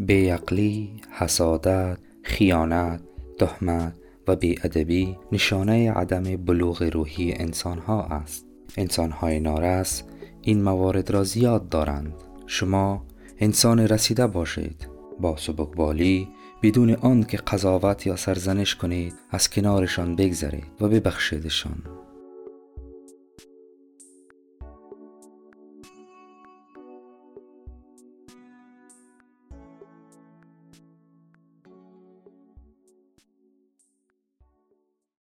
بیعقلی، حسادت، خیانت، تهمت و بیادبی نشانه عدم بلوغ روحی انسان ها است. انسان های نارس این موارد را زیاد دارند. شما انسان رسیده باشید. با سبکبالی بدون آن که قضاوت یا سرزنش کنید از کنارشان بگذرید و ببخشیدشان.